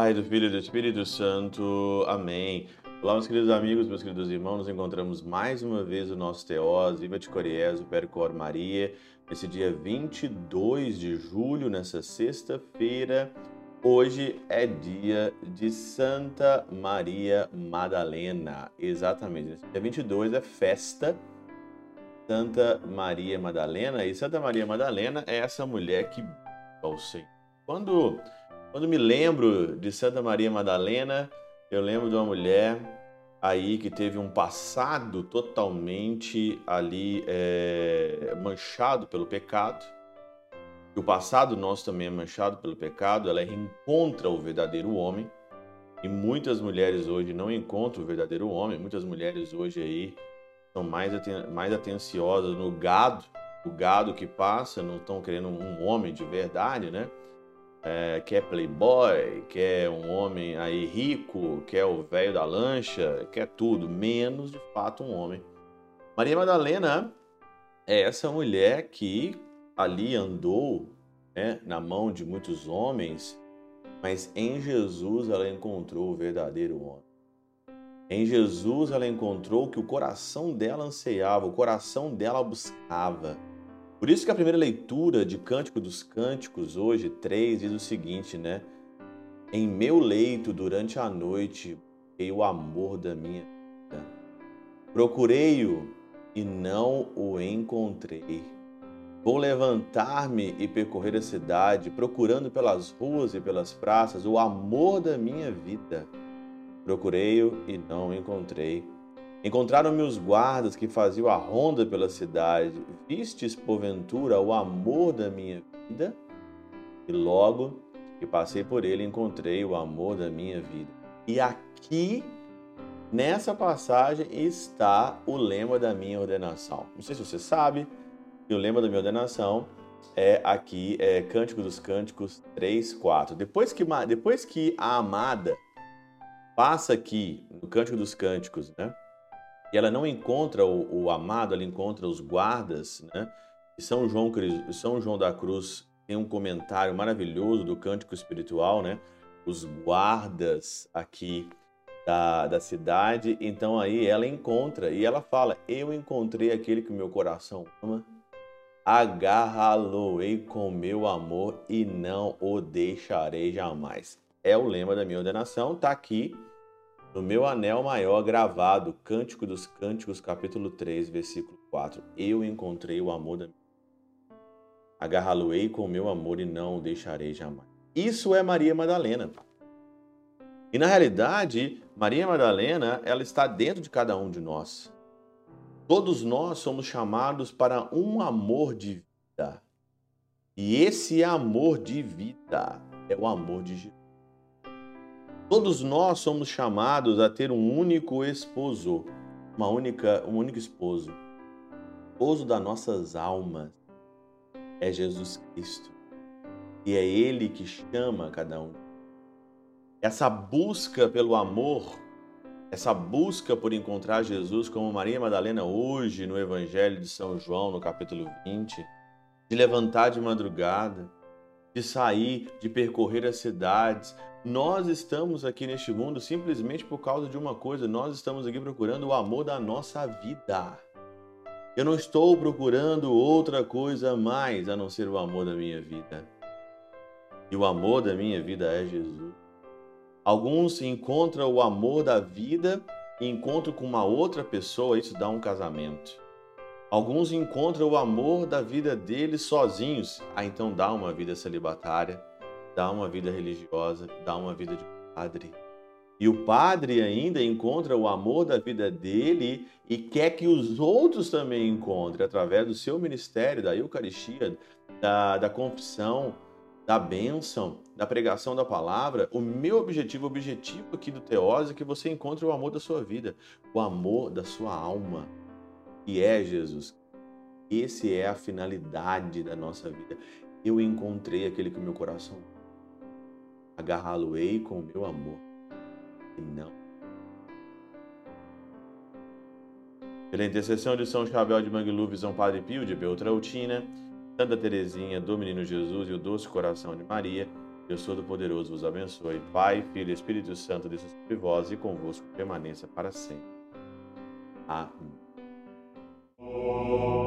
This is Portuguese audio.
Pai, do Filho e do Espírito Santo. Amém. Olá, meus queridos amigos, meus queridos irmãos, nos encontramos mais uma vez no nosso Teós, Viva de Coriés, o Percor Maria, nesse dia 22 de julho, nessa sexta-feira. Hoje é dia de Santa Maria Madalena, exatamente. Dia 22 é festa Santa Maria Madalena, e Santa Maria Madalena é essa mulher que ao Senhor. Quando quando me lembro de Santa Maria Madalena, eu lembro de uma mulher aí que teve um passado totalmente ali é, manchado pelo pecado. E o passado nosso também é manchado pelo pecado. Ela reencontra o verdadeiro homem. E muitas mulheres hoje não encontram o verdadeiro homem. Muitas mulheres hoje aí são mais, aten mais atenciosas no gado, o gado que passa, não estão querendo um homem de verdade, né? É, quer playboy, quer um homem aí rico, quer o velho da lancha, quer tudo, menos de fato um homem. Maria Madalena é essa mulher que ali andou né, na mão de muitos homens, mas em Jesus ela encontrou o verdadeiro homem. Em Jesus ela encontrou que o coração dela anseiava, o coração dela buscava. Por isso que a primeira leitura de Cântico dos Cânticos, hoje, 3, diz o seguinte, né? Em meu leito durante a noite, busquei o amor da minha vida. Procurei-o e não o encontrei. Vou levantar-me e percorrer a cidade, procurando pelas ruas e pelas praças o amor da minha vida. Procurei-o e não o encontrei. Encontraram-me os guardas que faziam a ronda pela cidade. Vistes, porventura, o amor da minha vida? E logo que passei por ele, encontrei o amor da minha vida. E aqui, nessa passagem, está o lema da minha ordenação. Não sei se você sabe, o lema da minha ordenação é aqui, é Cântico dos Cânticos 3, 4. Depois que, depois que a amada passa aqui no Cântico dos Cânticos, né? E ela não encontra o, o amado, ela encontra os guardas, né? E São João, São João da Cruz tem um comentário maravilhoso do cântico espiritual, né? Os guardas aqui da, da cidade. Então aí ela encontra e ela fala: Eu encontrei aquele que meu coração ama, agarrá-lo-ei com meu amor e não o deixarei jamais. É o lema da minha ordenação, tá aqui no meu anel maior gravado, Cântico dos Cânticos, capítulo 3, versículo 4. Eu encontrei o amor da minha Agarrá-lo-ei com meu amor e não o deixarei jamais. Isso é Maria Madalena. E na realidade, Maria Madalena, ela está dentro de cada um de nós. Todos nós somos chamados para um amor de vida. E esse amor de vida é o amor de Jesus. Todos nós somos chamados a ter um único esposo, uma única, um único esposo. O esposo das nossas almas é Jesus Cristo. E é Ele que chama cada um. Essa busca pelo amor, essa busca por encontrar Jesus, como Maria Madalena hoje no Evangelho de São João, no capítulo 20, de levantar de madrugada, de sair, de percorrer as cidades, nós estamos aqui neste mundo simplesmente por causa de uma coisa: nós estamos aqui procurando o amor da nossa vida. Eu não estou procurando outra coisa mais a não ser o amor da minha vida. E o amor da minha vida é Jesus. Alguns encontram o amor da vida e encontram com uma outra pessoa, isso dá um casamento. Alguns encontram o amor da vida deles sozinhos, ah, então dá uma vida celibatária dá uma vida religiosa, dá uma vida de padre. E o padre ainda encontra o amor da vida dele e quer que os outros também encontrem, através do seu ministério, da Eucaristia, da, da confissão, da bênção, da pregação da palavra. O meu objetivo, o objetivo aqui do Teose é que você encontre o amor da sua vida, o amor da sua alma, que é Jesus. Esse é a finalidade da nossa vida. Eu encontrei aquele que o meu coração agarrá-lo-ei com o meu amor, e não. Pela intercessão de São Chabel de Mangluf, São Padre Pio de Beltrautina, Santa Teresinha do Menino Jesus e o Doce Coração de Maria, Deus Todo-Poderoso vos abençoe. Pai, Filho e Espírito Santo, desça sobre vós e convosco permaneça para sempre. Amém. Oh.